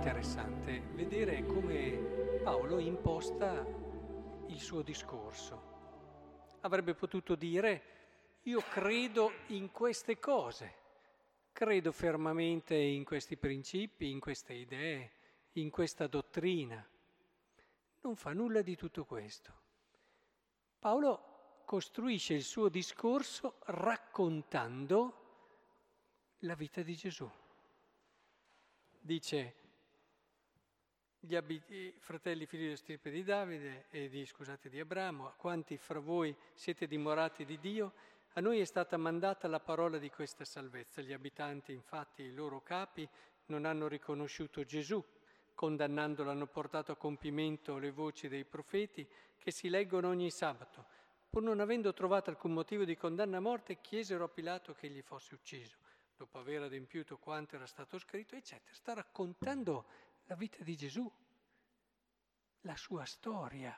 interessante vedere come Paolo imposta il suo discorso. Avrebbe potuto dire io credo in queste cose, credo fermamente in questi principi, in queste idee, in questa dottrina. Non fa nulla di tutto questo. Paolo costruisce il suo discorso raccontando la vita di Gesù. Dice, gli abiti, fratelli figli di stirpe di Davide e di, scusate, di Abramo, quanti fra voi siete dimorati di Dio, a noi è stata mandata la parola di questa salvezza. Gli abitanti, infatti, i loro capi, non hanno riconosciuto Gesù, condannandolo hanno portato a compimento le voci dei profeti che si leggono ogni sabato. Pur non avendo trovato alcun motivo di condanna a morte, chiesero a Pilato che egli fosse ucciso. Dopo aver adempiuto quanto era stato scritto, eccetera. Sta raccontando la vita di Gesù, la sua storia.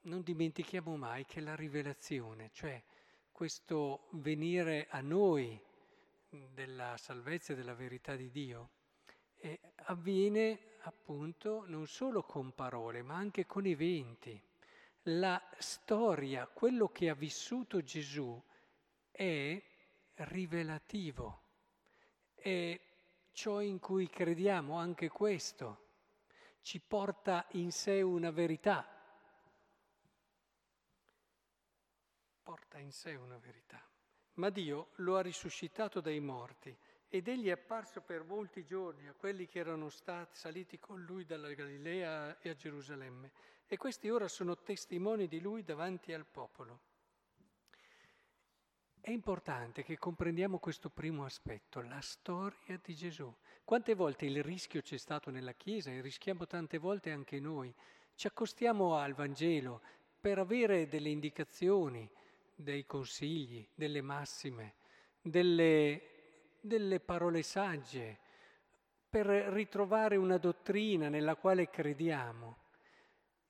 Non dimentichiamo mai che la rivelazione, cioè questo venire a noi della salvezza e della verità di Dio, eh, avviene appunto non solo con parole, ma anche con eventi. La storia, quello che ha vissuto Gesù, è rivelativo, è ciò in cui crediamo, anche questo, ci porta in sé una verità. Porta in sé una verità. Ma Dio lo ha risuscitato dai morti ed egli è apparso per molti giorni a quelli che erano stati saliti con lui dalla Galilea e a Gerusalemme. E questi ora sono testimoni di lui davanti al popolo. È importante che comprendiamo questo primo aspetto, la storia di Gesù. Quante volte il rischio c'è stato nella Chiesa e rischiamo tante volte anche noi. Ci accostiamo al Vangelo per avere delle indicazioni, dei consigli, delle massime, delle, delle parole sagge, per ritrovare una dottrina nella quale crediamo.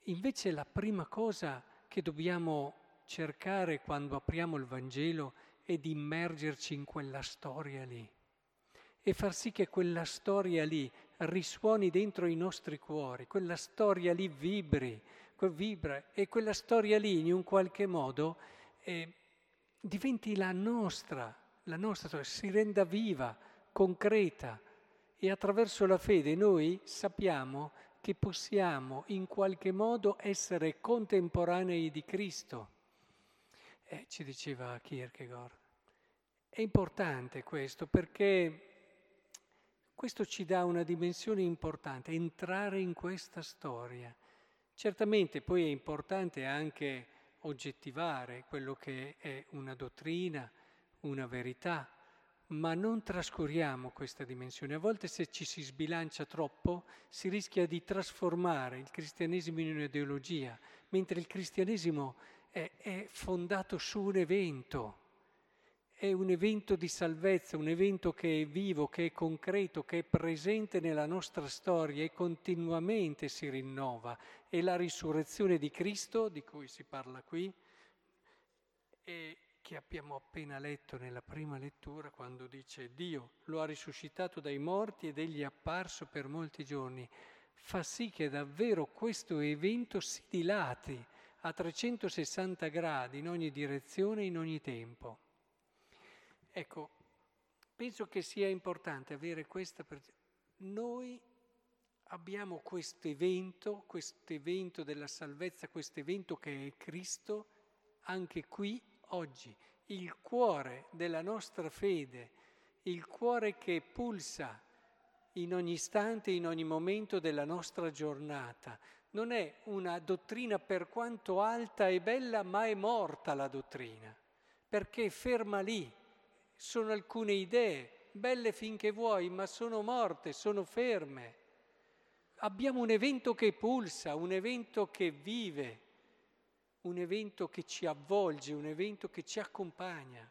Invece la prima cosa che dobbiamo cercare quando apriamo il Vangelo è di immergerci in quella storia lì e far sì che quella storia lì risuoni dentro i nostri cuori, quella storia lì vibri, vibra e quella storia lì in un qualche modo eh, diventi la nostra, la nostra storia, si renda viva, concreta e attraverso la fede noi sappiamo che possiamo in qualche modo essere contemporanei di Cristo. Eh, ci diceva Kierkegaard. È importante questo perché questo ci dà una dimensione importante, entrare in questa storia. Certamente poi è importante anche oggettivare quello che è una dottrina, una verità, ma non trascuriamo questa dimensione. A volte se ci si sbilancia troppo si rischia di trasformare il cristianesimo in un'ideologia, mentre il cristianesimo è, è fondato su un evento, è un evento di salvezza, un evento che è vivo, che è concreto, che è presente nella nostra storia e continuamente si rinnova. È la risurrezione di Cristo, di cui si parla qui, e che abbiamo appena letto nella prima lettura quando dice Dio lo ha risuscitato dai morti ed egli è apparso per molti giorni, fa sì che davvero questo evento si dilati a 360 gradi in ogni direzione, in ogni tempo. Ecco, penso che sia importante avere questa. Noi abbiamo questo evento, questo evento della salvezza, questo evento che è Cristo, anche qui oggi, il cuore della nostra fede, il cuore che pulsa in ogni istante, in ogni momento della nostra giornata. Non è una dottrina per quanto alta e bella, ma è morta la dottrina, perché ferma lì. Sono alcune idee, belle finché vuoi, ma sono morte, sono ferme. Abbiamo un evento che pulsa, un evento che vive, un evento che ci avvolge, un evento che ci accompagna.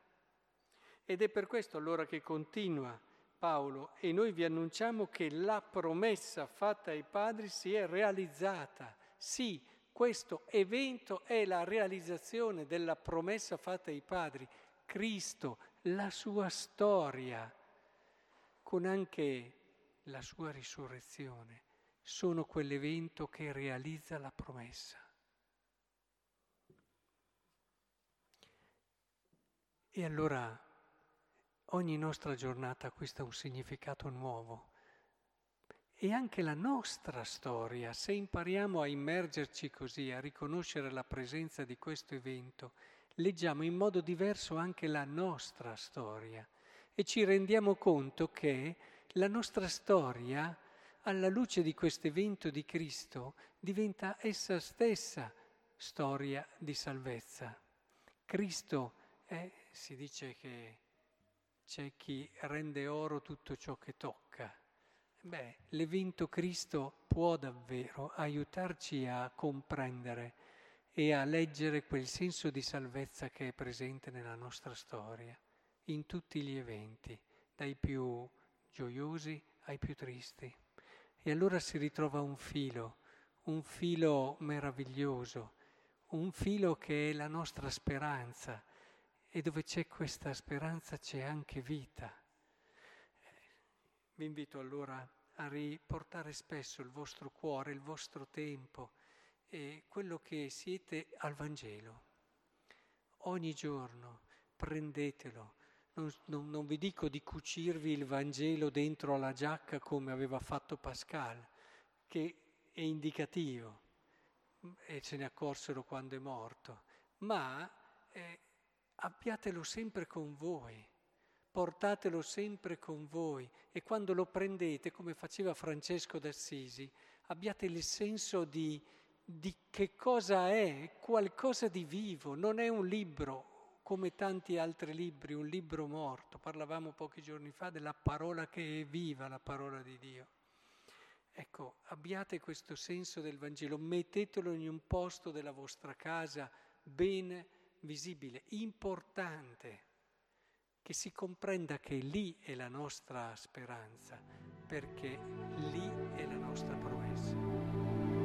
Ed è per questo allora che continua Paolo e noi vi annunciamo che la promessa fatta ai padri si è realizzata. Sì, questo evento è la realizzazione della promessa fatta ai padri. Cristo, la sua storia, con anche la sua risurrezione sono quell'evento che realizza la promessa. E allora ogni nostra giornata acquista un significato nuovo. E anche la nostra storia, se impariamo a immergerci così, a riconoscere la presenza di questo evento, leggiamo in modo diverso anche la nostra storia e ci rendiamo conto che la nostra storia alla luce di questo evento di Cristo, diventa essa stessa storia di salvezza. Cristo è, si dice che c'è chi rende oro tutto ciò che tocca. Beh, l'evento Cristo può davvero aiutarci a comprendere e a leggere quel senso di salvezza che è presente nella nostra storia, in tutti gli eventi, dai più gioiosi ai più tristi. E allora si ritrova un filo, un filo meraviglioso, un filo che è la nostra speranza e dove c'è questa speranza c'è anche vita. Vi invito allora a riportare spesso il vostro cuore, il vostro tempo e quello che siete al Vangelo. Ogni giorno prendetelo, non, non, non, vi dico di cucirvi il Vangelo dentro alla giacca come aveva fatto Pascal, che è indicativo e se ne accorsero quando è morto, ma eh, abbiatelo sempre con voi, portatelo sempre con voi e quando lo prendete, come faceva Francesco d'Assisi, abbiate il senso di, di che cosa è, qualcosa di vivo, non è un libro come tanti altri libri, un libro morto. Parlavamo pochi giorni fa della parola che è viva, la parola di Dio. Ecco, abbiate questo senso del Vangelo, mettetelo in un posto della vostra casa ben visibile, importante, che si comprenda che lì è la nostra speranza, perché lì è la nostra promessa.